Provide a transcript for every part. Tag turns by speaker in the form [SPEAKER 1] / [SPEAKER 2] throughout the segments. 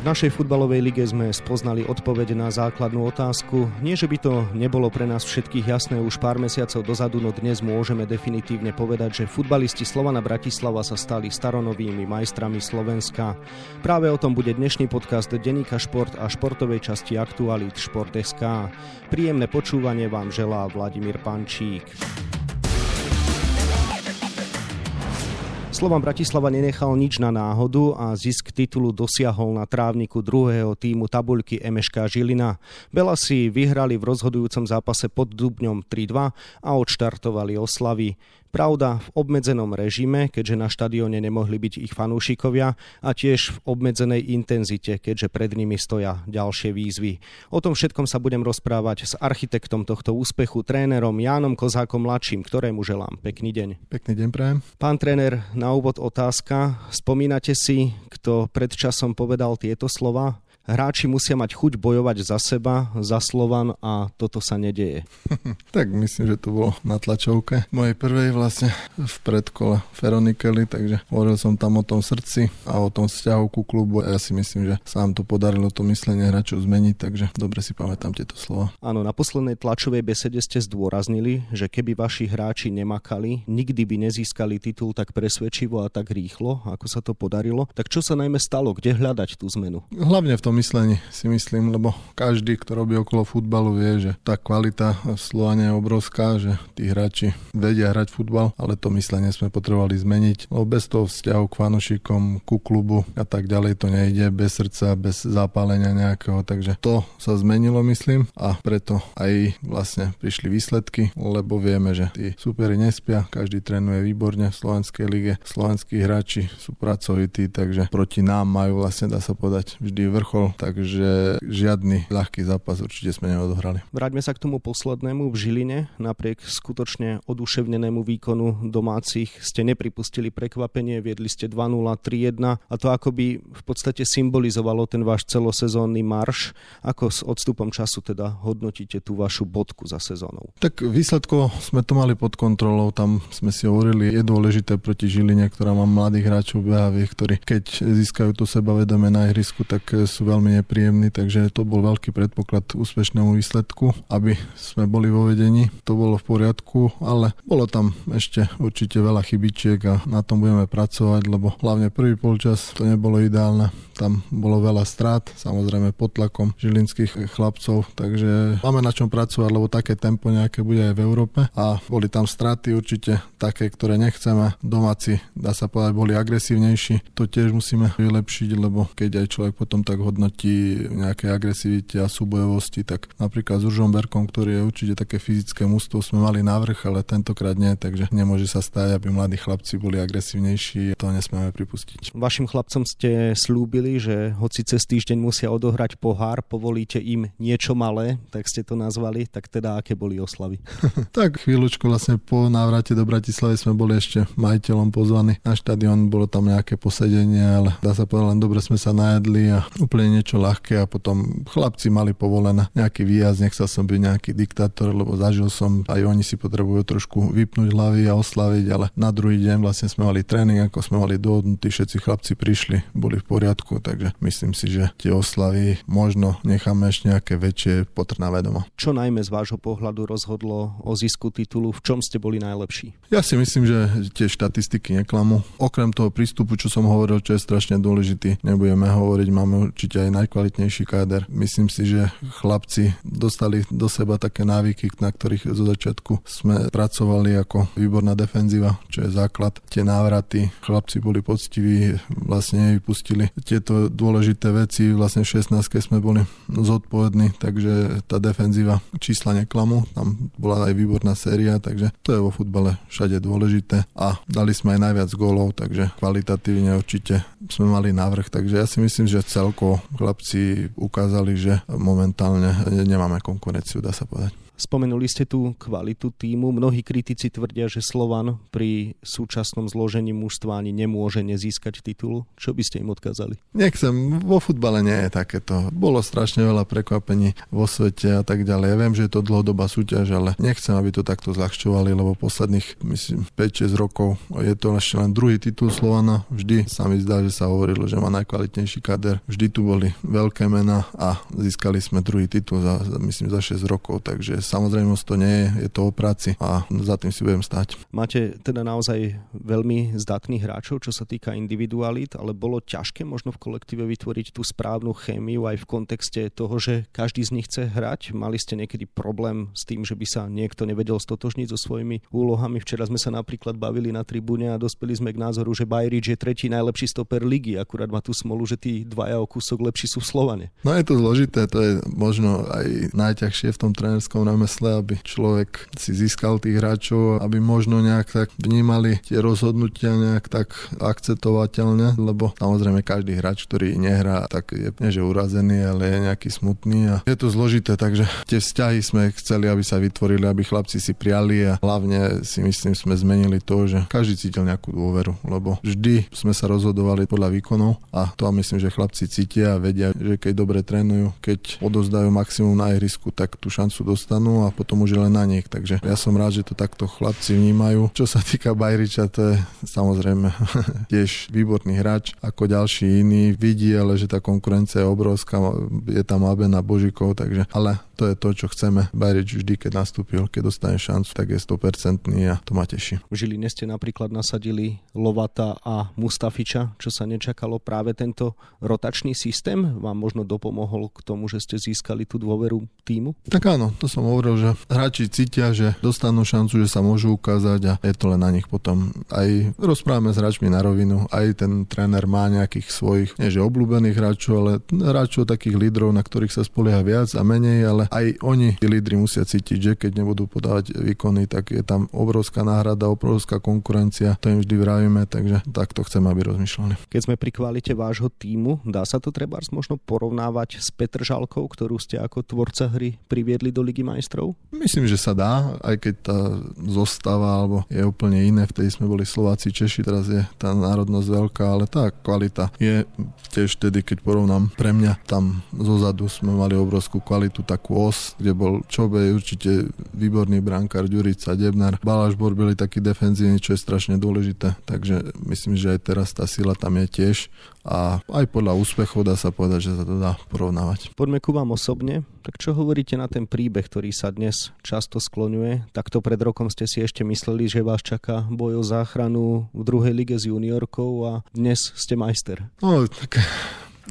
[SPEAKER 1] V našej futbalovej lige sme spoznali odpovede na základnú otázku. Nie, že by to nebolo pre nás všetkých jasné už pár mesiacov dozadu, no dnes môžeme definitívne povedať, že futbalisti Slovana Bratislava sa stali staronovými majstrami Slovenska. Práve o tom bude dnešný podcast Denika Šport a športovej časti Aktualit Šport.sk. Príjemné počúvanie vám želá Vladimír Pančík. Slovan Bratislava nenechal nič na náhodu a zisk titulu dosiahol na trávniku druhého týmu tabuľky MŠK Žilina. Belasi vyhrali v rozhodujúcom zápase pod Dubňom 3-2 a odštartovali oslavy. Pravda v obmedzenom režime, keďže na štadióne nemohli byť ich fanúšikovia a tiež v obmedzenej intenzite, keďže pred nimi stoja ďalšie výzvy. O tom všetkom sa budem rozprávať s architektom tohto úspechu, trénerom Jánom Kozákom mladším, ktorému želám pekný deň.
[SPEAKER 2] Pekný deň prajem.
[SPEAKER 1] Pán tréner, na úvod otázka. Spomínate si, kto pred časom povedal tieto slova? Hráči musia mať chuť bojovať za seba, za Slovan a toto sa nedeje.
[SPEAKER 2] tak myslím, že to bolo na tlačovke mojej prvej vlastne v predkole Feronikeli, takže hovoril som tam o tom srdci a o tom vzťahu ku klubu. Ja si myslím, že sa nám to podarilo to myslenie hráčov zmeniť, takže dobre si pamätám tieto slova.
[SPEAKER 1] Áno, na poslednej tlačovej besede ste zdôraznili, že keby vaši hráči nemakali, nikdy by nezískali titul tak presvedčivo a tak rýchlo, ako sa to podarilo. Tak čo sa najmä stalo? Kde hľadať tú zmenu?
[SPEAKER 2] Hlavne v tom myslení si myslím, lebo každý, kto robí okolo futbalu, vie, že tá kvalita Slovania je obrovská, že tí hráči vedia hrať futbal, ale to myslenie sme potrebovali zmeniť, lebo bez toho vzťahu k fanušikom, ku klubu a tak ďalej to nejde, bez srdca, bez zapálenia nejakého, takže to sa zmenilo, myslím, a preto aj vlastne prišli výsledky, lebo vieme, že tí superi nespia, každý trénuje výborne v slovenskej lige, slovenskí hráči sú pracovití, takže proti nám majú vlastne, dá sa povedať, vždy vrchol takže žiadny ľahký zápas určite sme neodohrali.
[SPEAKER 1] Vráťme sa k tomu poslednému v Žiline. Napriek skutočne oduševnenému výkonu domácich ste nepripustili prekvapenie, viedli ste 2-0, 3-1 a to akoby v podstate symbolizovalo ten váš celosezónny marš. Ako s odstupom času teda hodnotíte tú vašu bodku za sezónou?
[SPEAKER 2] Tak výsledko sme to mali pod kontrolou, tam sme si hovorili, je dôležité proti Žiline, ktorá má mladých hráčov BHV, ktorí keď získajú to sebavedomie na ihrisku, tak sú veľmi nepríjemný, takže to bol veľký predpoklad úspešnému výsledku, aby sme boli vo vedení. To bolo v poriadku, ale bolo tam ešte určite veľa chybičiek a na tom budeme pracovať, lebo hlavne prvý polčas to nebolo ideálne. Tam bolo veľa strát, samozrejme pod tlakom žilinských chlapcov, takže máme na čom pracovať, lebo také tempo nejaké bude aj v Európe a boli tam straty určite také, ktoré nechceme. Domáci, dá sa povedať, boli agresívnejší. To tiež musíme vylepšiť, lebo keď aj človek potom tak hodnotí nejakej agresivite a súbojovosti, tak napríklad s Užomberkom, ktorý je určite také fyzické mústvo, sme mali návrh, ale tentokrát nie, takže nemôže sa stať, aby mladí chlapci boli agresívnejší, to nesmieme pripustiť.
[SPEAKER 1] Vašim chlapcom ste slúbili, že hoci cez týždeň musia odohrať pohár, povolíte im niečo malé, tak ste to nazvali, tak teda aké boli oslavy?
[SPEAKER 2] tak chvíľučku vlastne po návrate do Bratislavy sme boli ešte majiteľom pozvaní na štadión, bolo tam nejaké posedenie, ale dá sa povedať, len dobre sme sa najedli a úplne niečo ľahké a potom chlapci mali povolené nejaký výjazd, nechcel som byť nejaký diktátor, lebo zažil som, aj oni si potrebujú trošku vypnúť hlavy a oslaviť, ale na druhý deň vlastne sme mali tréning, ako sme mali dohodnutí, všetci chlapci prišli, boli v poriadku, takže myslím si, že tie oslavy možno necháme ešte nejaké väčšie potrnavé doma.
[SPEAKER 1] Čo najmä z vášho pohľadu rozhodlo o zisku titulu, v čom ste boli najlepší?
[SPEAKER 2] Ja si myslím, že tie štatistiky neklamú. Okrem toho prístupu, čo som hovoril, čo je strašne dôležitý, nebudeme hovoriť, máme určite aj najkvalitnejší káder. Myslím si, že chlapci dostali do seba také návyky, na ktorých zo začiatku sme pracovali ako výborná defenzíva, čo je základ. Tie návraty, chlapci boli poctiví, vlastne vypustili tieto dôležité veci. Vlastne v 16 sme boli zodpovední, takže tá defenzíva čísla neklamu. Tam bola aj výborná séria, takže to je vo futbale všade dôležité. A dali sme aj najviac gólov, takže kvalitatívne určite sme mali návrh. Takže ja si myslím, že celkovo chlapci ukázali, že momentálne nemáme konkurenciu, dá sa povedať.
[SPEAKER 1] Spomenuli ste tú kvalitu týmu. Mnohí kritici tvrdia, že Slovan pri súčasnom zložení mužstva ani nemôže nezískať titul. Čo by ste im odkázali?
[SPEAKER 2] Nechcem, vo futbale nie je takéto. Bolo strašne veľa prekvapení vo svete a tak ďalej. Ja viem, že je to dlhodobá súťaž, ale nechcem, aby to takto zľahčovali, lebo posledných, myslím, 5-6 rokov je to ešte len druhý titul Slovana. Vždy sa mi zdá, že sa hovorilo, že má najkvalitnejší kader. Vždy tu boli veľké mená a získali sme druhý titul za, myslím, za 6 rokov, takže Samozrejme to nie je, je to o práci a za tým si budem stať.
[SPEAKER 1] Máte teda naozaj veľmi zdatných hráčov, čo sa týka individualít, ale bolo ťažké možno v kolektíve vytvoriť tú správnu chémiu aj v kontexte toho, že každý z nich chce hrať. Mali ste niekedy problém s tým, že by sa niekto nevedel stotožniť so svojimi úlohami. Včera sme sa napríklad bavili na tribúne a dospeli sme k názoru, že Bajrič je tretí najlepší stoper ligy, akurát má tú smolu, že tí dvaja o kúsok lepší sú v Slovane.
[SPEAKER 2] No je to zložité, to je možno aj najťažšie v tom trénerskom remesle, aby človek si získal tých hráčov, aby možno nejak tak vnímali tie rozhodnutia nejak tak akceptovateľne, lebo samozrejme každý hráč, ktorý nehrá, tak je nie že urazený, ale je nejaký smutný a je to zložité, takže tie vzťahy sme chceli, aby sa vytvorili, aby chlapci si priali a hlavne si myslím, sme zmenili to, že každý cítil nejakú dôveru, lebo vždy sme sa rozhodovali podľa výkonov a to a myslím, že chlapci cítia a vedia, že keď dobre trénujú, keď odozdajú maximum na ihrisku, tak tú šancu dostanú a potom už je len na nich. Takže ja som rád, že to takto chlapci vnímajú. Čo sa týka Bajriča, to je samozrejme tiež výborný hráč ako ďalší iný. Vidí, ale že tá konkurencia je obrovská. Je tam Abena Božikov, takže ale to je to, čo chceme. Bajrič vždy, keď nastúpil, keď dostane šancu, tak je 100% a to ma teší.
[SPEAKER 1] V Žiline ste napríklad nasadili Lovata a Mustafiča, čo sa nečakalo práve tento rotačný systém vám možno dopomohol k tomu, že ste získali tú dôveru týmu?
[SPEAKER 2] Tak áno, to som hovoril, že hráči cítia, že dostanú šancu, že sa môžu ukázať a je to len na nich potom. Aj rozprávame s hráčmi na rovinu, aj ten tréner má nejakých svojich, nie že obľúbených hráčov, ale hráčov takých lídrov, na ktorých sa spolieha viac a menej, ale aj oni, tí lídry musia cítiť, že keď nebudú podávať výkony, tak je tam obrovská náhrada, obrovská konkurencia, to im vždy vravíme, takže takto chcem, aby rozmýšľali.
[SPEAKER 1] Keď sme pri kvalite vášho týmu, dá sa to treba možno porovnávať s Petržalkou, ktorú ste ako tvorca hry priviedli do Ligy majstrov?
[SPEAKER 2] Myslím, že sa dá, aj keď tá zostava alebo je úplne iné, vtedy sme boli Slováci, Češi, teraz je tá národnosť veľká, ale tá kvalita je tiež vtedy, keď porovnám pre mňa, tam zozadu sme mali obrovskú kvalitu, takú os, kde bol Čobej určite výborný brankár, Ďurica, Debnar. Baláš byli taký defenzívny, čo je strašne dôležité. Takže myslím, že aj teraz tá sila tam je tiež a aj podľa úspechov dá sa povedať, že sa to dá porovnávať.
[SPEAKER 1] Poďme ku vám osobne. Tak čo hovoríte na ten príbeh, ktorý sa dnes často skloňuje? Takto pred rokom ste si ešte mysleli, že vás čaká boj o záchranu v druhej lige s juniorkou a dnes ste majster.
[SPEAKER 2] No, tak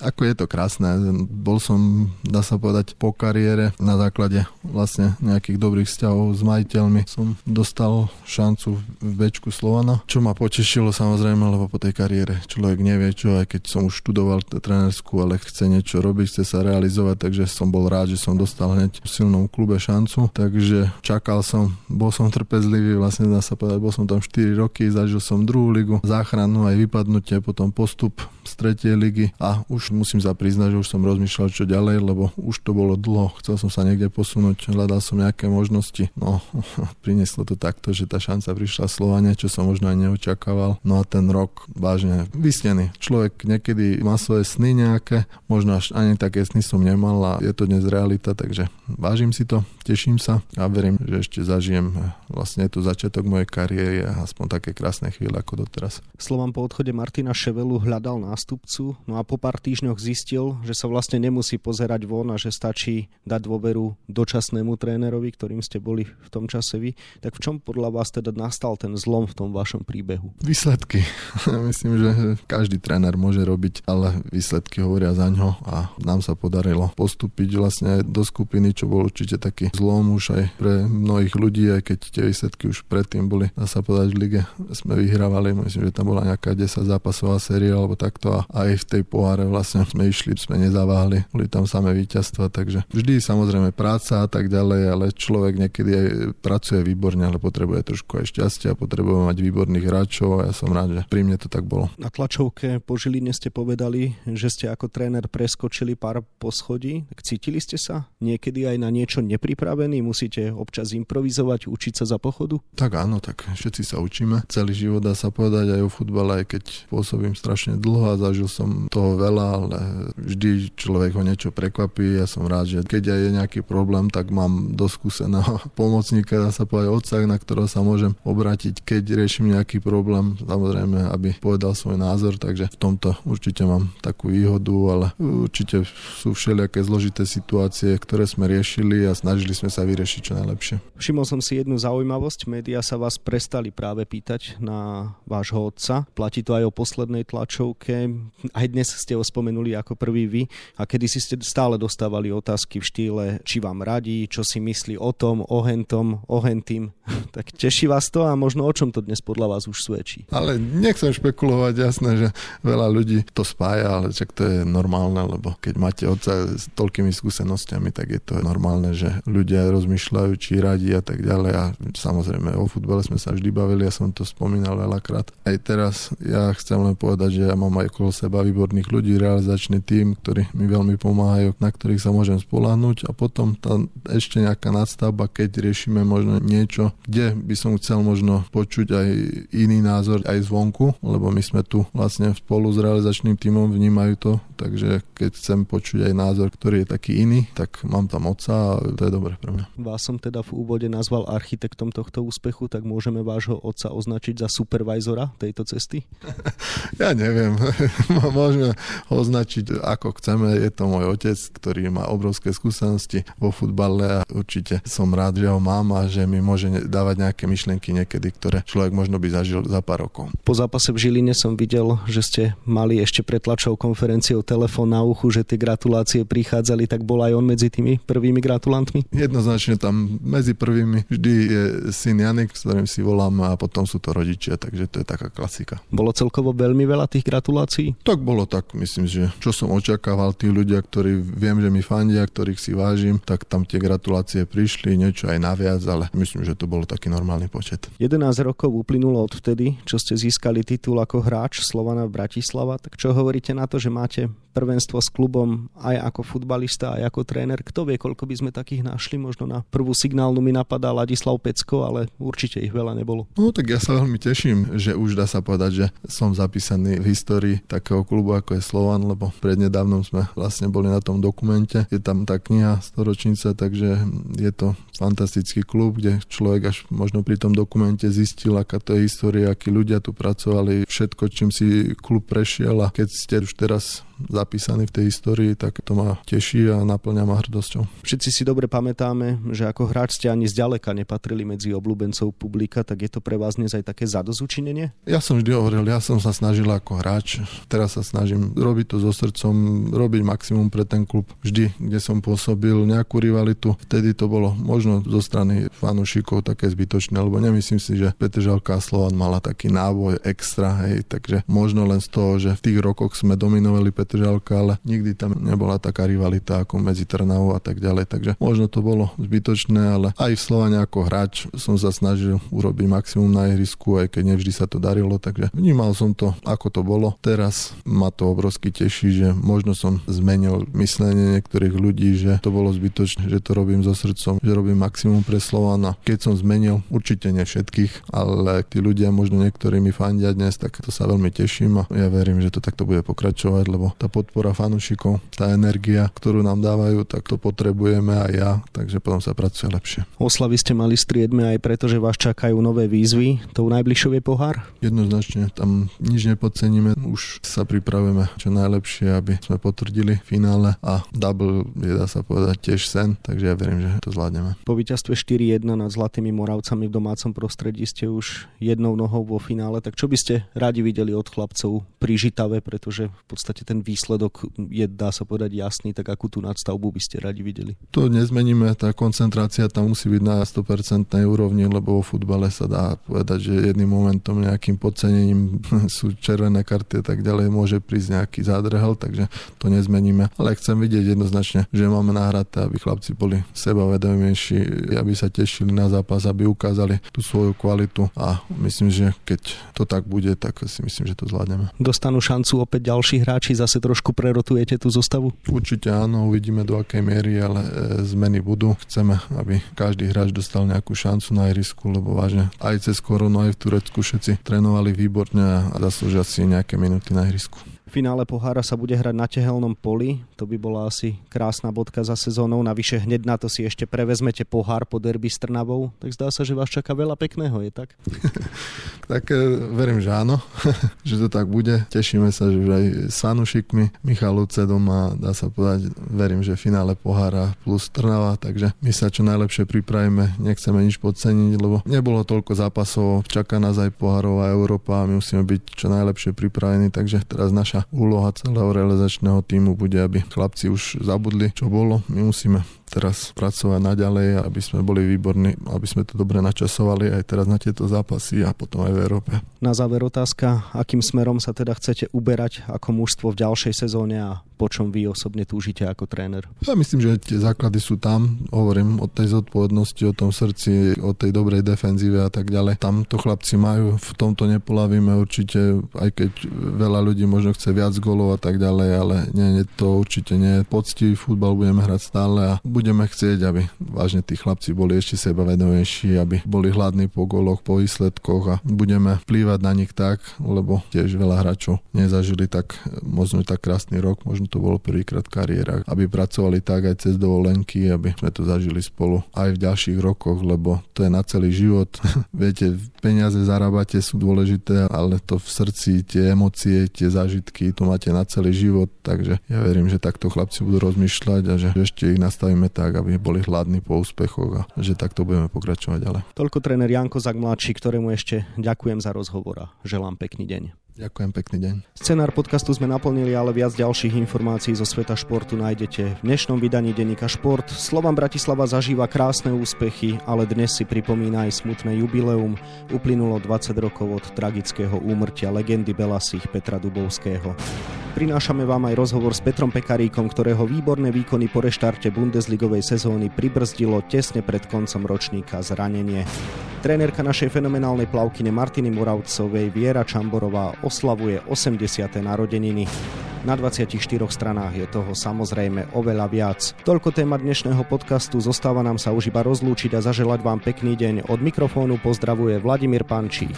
[SPEAKER 2] ako je to krásne. Bol som, dá sa povedať, po kariére na základe vlastne nejakých dobrých vzťahov s majiteľmi. Som dostal šancu v Bečku Slovana, čo ma potešilo samozrejme, lebo po tej kariére človek nevie čo, aj keď som už študoval trenersku, ale chce niečo robiť, chce sa realizovať, takže som bol rád, že som dostal hneď v silnom klube šancu. Takže čakal som, bol som trpezlivý, vlastne dá sa povedať, bol som tam 4 roky, zažil som druhú ligu, záchranu aj vypadnutie, potom postup z tretej ligy a už už musím sa priznať, že už som rozmýšľal, čo ďalej, lebo už to bolo dlho. Chcel som sa niekde posunúť, hľadal som nejaké možnosti. No, prinieslo to takto, že tá šanca prišla Slovane, čo som možno aj neočakával. No a ten rok vážne vysnený. Človek niekedy má svoje sny nejaké, možno až ani také sny som nemal a je to dnes realita, takže vážim si to, teším sa a verím, že ešte zažijem vlastne tu začiatok mojej kariéry a aspoň také krásne chvíle ako doteraz.
[SPEAKER 1] Slovan po odchode Martina Ševelu hľadal nástupcu, no a po pár týždňoch zistil, že sa vlastne nemusí pozerať von a že stačí dať dôveru dočasnému trénerovi, ktorým ste boli v tom čase vy. Tak v čom podľa vás teda nastal ten zlom v tom vašom príbehu?
[SPEAKER 2] Výsledky. Myslím, že každý tréner môže robiť, ale výsledky hovoria za ňo a nám sa podarilo postúpiť vlastne do skupiny, čo bol určite taký zlom už aj pre mnohých ľudí, aj keď tie výsledky už predtým boli, dá sa povedať, v lige sme vyhrávali, myslím, že tam bola nejaká 10 zápasová séria alebo takto a aj v tej poháre vlastne sme išli, sme nezaváhli, boli tam samé víťazstva, takže vždy samozrejme práca a tak ďalej, ale človek niekedy aj pracuje výborne, ale potrebuje trošku aj šťastia, potrebuje mať výborných hráčov a ja som rád, že pri mne to tak bolo.
[SPEAKER 1] Na tlačovke po Žiline ste povedali, že ste ako tréner preskočili pár poschodí, tak cítili ste sa niekedy aj na niečo nepripravený pripravení, musíte občas improvizovať, učiť sa za pochodu?
[SPEAKER 2] Tak áno, tak všetci sa učíme. Celý život dá sa povedať aj o futbale, aj keď pôsobím strašne dlho a zažil som toho veľa, ale vždy človek ho niečo prekvapí. Ja som rád, že keď aj je nejaký problém, tak mám dosť skúseného pomocníka, dá sa povedať otca, na ktorého sa môžem obrátiť, keď riešim nejaký problém. Samozrejme, aby povedal svoj názor, takže v tomto určite mám takú výhodu, ale určite sú všelijaké zložité situácie, ktoré sme riešili a snažili sme sa vyriešiť čo najlepšie.
[SPEAKER 1] Všimol som si jednu zaujímavosť. Média sa vás prestali práve pýtať na vášho otca. Platí to aj o poslednej tlačovke. Aj dnes ste ho spomenuli ako prvý vy. A kedy si ste stále dostávali otázky v štýle, či vám radí, čo si myslí o tom, o hentom, o hentým. tak teší vás to a možno o čom to dnes podľa vás už svedčí?
[SPEAKER 2] Ale nechcem špekulovať, jasné, že veľa ľudí to spája, ale čak to je normálne, lebo keď máte otca s toľkými skúsenostiami, tak je to normálne, že ľudia rozmýšľajú, či radí a tak ďalej. A samozrejme o futbale sme sa vždy bavili, ja som to spomínal veľakrát. Aj teraz ja chcem len povedať, že ja mám aj okolo seba výborných ľudí, realizačný tým, ktorí mi veľmi pomáhajú, na ktorých sa môžem spoláhnuť a potom tá ešte nejaká nadstavba, keď riešime možno niečo, kde by som chcel možno počuť aj iný názor aj zvonku, lebo my sme tu vlastne spolu s realizačným týmom vnímajú to, takže keď chcem počuť aj názor, ktorý je taký iný, tak mám tam otca a to je dobre pre mňa.
[SPEAKER 1] Vás som teda v úvode nazval architektom tohto úspechu, tak môžeme vášho otca označiť za supervizora tejto cesty?
[SPEAKER 2] ja neviem, môžeme ho označiť ako chceme, je to môj otec, ktorý má obrovské skúsenosti vo futbale a určite som rád, že ho mám a že mi môže dávať nejaké myšlienky niekedy, ktoré človek možno by zažil za pár rokov.
[SPEAKER 1] Po zápase v Žiline som videl, že ste mali ešte pred tlačou konferenciou telefón na uchu, že tie gratulácie prichádzali, tak bol aj on medzi tými prvými gratulantmi?
[SPEAKER 2] Jednoznačne tam medzi prvými vždy je syn Janik, s ktorým si volám a potom sú to rodičia, takže to je taká klasika.
[SPEAKER 1] Bolo celkovo veľmi veľa tých gratulácií?
[SPEAKER 2] Tak bolo tak, myslím, že čo som očakával, tí ľudia, ktorí viem, že mi fandia, ktorých si vážim, tak tam tie gratulácie prišli, niečo aj naviac, ale myslím, že to bol taký normálny počet.
[SPEAKER 1] 11 rokov uplynulo od vtedy, čo ste získali titul ako hráč Slovana v Bratislava, tak čo hovoríte na to, že máte prvenstvo s klubom aj ako futbalista, aj ako tréner. Kto vie, koľko by sme takých našli? Možno na prvú signálnu mi napadá Ladislav Pecko, ale určite ich veľa nebolo.
[SPEAKER 2] No tak ja sa veľmi teším, že už dá sa povedať, že som zapísaný v histórii takého klubu ako je Slovan, lebo prednedávnom sme vlastne boli na tom dokumente. Je tam tá kniha storočnica, takže je to fantastický klub, kde človek až možno pri tom dokumente zistil, aká to je história, akí ľudia tu pracovali, všetko, čím si klub prešiel a keď ste už teraz zapísaný v tej histórii, tak to ma teší a naplňa ma hrdosťou.
[SPEAKER 1] Všetci si dobre pamätáme, že ako hráč ste ani zďaleka nepatrili medzi obľúbencov publika, tak je to pre vás dnes aj také zadozučinenie?
[SPEAKER 2] Ja som vždy hovoril, ja som sa snažil ako hráč, teraz sa snažím robiť to so srdcom, robiť maximum pre ten klub. Vždy, kde som pôsobil nejakú rivalitu, vtedy to bolo možno zo strany fanúšikov také zbytočné, lebo nemyslím si, že Petržalka a Slovan mala taký náboj extra, hej, takže možno len z toho, že v tých rokoch sme dominovali Petržalka, ale nikdy tam nebola taká rivalita ako medzi Trnavou a tak ďalej. Takže možno to bolo zbytočné, ale aj v Slovane ako hráč som sa snažil urobiť maximum na ihrisku, aj keď nevždy sa to darilo, takže vnímal som to, ako to bolo. Teraz ma to obrovsky teší, že možno som zmenil myslenie niektorých ľudí, že to bolo zbytočné, že to robím so srdcom, že robím maximum pre Slovana. Keď som zmenil, určite ne všetkých, ale tí ľudia možno niektorí mi fandia dnes, tak to sa veľmi teším a ja verím, že to takto bude pokračovať, lebo tá podpora fanúšikov, tá energia, ktorú nám dávajú, tak to potrebujeme aj ja, takže potom sa pracuje lepšie.
[SPEAKER 1] Oslavy ste mali striedme aj preto, že vás čakajú nové výzvy. Tou najbližšou je pohár?
[SPEAKER 2] Jednoznačne, tam nič nepodceníme, už sa pripravujeme čo najlepšie, aby sme potvrdili finále a double je dá sa povedať tiež sen, takže ja verím, že to zvládneme.
[SPEAKER 1] Po víťazstve 4-1 nad Zlatými Moravcami v domácom prostredí ste už jednou nohou vo finále, tak čo by ste radi videli od chlapcov pri Žitave, pretože v podstate ten výsledok je, dá sa povedať, jasný, tak akú tú nadstavbu by ste radi videli?
[SPEAKER 2] To nezmeníme, tá koncentrácia tam musí byť na 100% úrovni, lebo vo futbale sa dá povedať, že jedným momentom nejakým podcenením sú červené karty a tak ďalej, môže prísť nejaký zádrhel, takže to nezmeníme. Ale chcem vidieť jednoznačne, že máme nahraté, aby chlapci boli sebavedomejší, aby sa tešili na zápas, aby ukázali tú svoju kvalitu a myslím, že keď to tak bude, tak si myslím, že to zvládneme.
[SPEAKER 1] Dostanú šancu opäť ďalší hráči zase trošku prerotujete tú zostavu?
[SPEAKER 2] Určite áno, uvidíme do akej miery, ale e, zmeny budú budú. Chceme, aby každý hráč dostal nejakú šancu na ihrisku, lebo vážne aj cez koronu, aj v Turecku všetci trénovali výborne a zaslúžia si nejaké minúty na ihrisku
[SPEAKER 1] finále pohára sa bude hrať na tehelnom poli. To by bola asi krásna bodka za sezónou. Navyše hneď na to si ešte prevezmete pohár po derby s Trnavou. Tak zdá sa, že vás čaká veľa pekného, je tak?
[SPEAKER 2] tak e, verím, že áno, že to tak bude. Tešíme sa, že aj s Sanušikmi, Michal Lucedom a dá sa povedať, verím, že finále pohára plus Trnava, takže my sa čo najlepšie pripravíme, nechceme nič podceniť, lebo nebolo toľko zápasov, čaká nás aj pohárová Európa a my musíme byť čo najlepšie pripravení, takže teraz naša úloha celého realizačného týmu bude, aby chlapci už zabudli, čo bolo. My musíme teraz pracovať naďalej, aby sme boli výborní, aby sme to dobre načasovali aj teraz na tieto zápasy a potom aj v Európe.
[SPEAKER 1] Na záver otázka, akým smerom sa teda chcete uberať ako mužstvo v ďalšej sezóne a po čom vy osobne túžite ako tréner?
[SPEAKER 2] Ja myslím, že tie základy sú tam. Hovorím o tej zodpovednosti, o tom srdci, o tej dobrej defenzíve a tak ďalej. Tam to chlapci majú, v tomto nepolavíme určite, aj keď veľa ľudí možno chce viac golov a tak ďalej, ale nie, nie to určite nie. Poctivý futbal budeme hrať stále a budeme chcieť, aby vážne tí chlapci boli ešte sebavedomejší, aby boli hladní po goloch, po výsledkoch a budeme vplývať na nich tak, lebo tiež veľa hráčov nezažili tak možno tak krásny rok, možno to bolo prvýkrát kariéra, aby pracovali tak aj cez dovolenky, aby sme to zažili spolu aj v ďalších rokoch, lebo to je na celý život. Viete, peniaze zarábate sú dôležité, ale to v srdci, tie emócie, tie zážitky, to máte na celý život, takže ja verím, že takto chlapci budú rozmýšľať a že ešte ich nastavíme robíme tak, aby boli hladní po úspechoch a že takto budeme pokračovať ďalej.
[SPEAKER 1] Toľko tréner Janko Zak mladší, ktorému ešte ďakujem za rozhovor a želám pekný deň.
[SPEAKER 2] Ďakujem, pekný deň.
[SPEAKER 1] Scenár podcastu sme naplnili, ale viac ďalších informácií zo sveta športu nájdete v dnešnom vydaní denníka Šport. Slovan Bratislava zažíva krásne úspechy, ale dnes si pripomína aj smutné jubileum. Uplynulo 20 rokov od tragického úmrtia legendy Belasich Petra Dubovského. Prinášame vám aj rozhovor s Petrom Pekaríkom, ktorého výborné výkony po reštarte Bundesligovej sezóny pribrzdilo tesne pred koncom ročníka zranenie. Trénerka našej fenomenálnej plavkyne Martiny Moravcovej Viera Čamborová oslavuje 80. narodeniny. Na 24 stranách je toho samozrejme oveľa viac. Toľko téma dnešného podcastu, zostáva nám sa už iba rozlúčiť a zaželať vám pekný deň. Od mikrofónu pozdravuje Vladimír Pančík.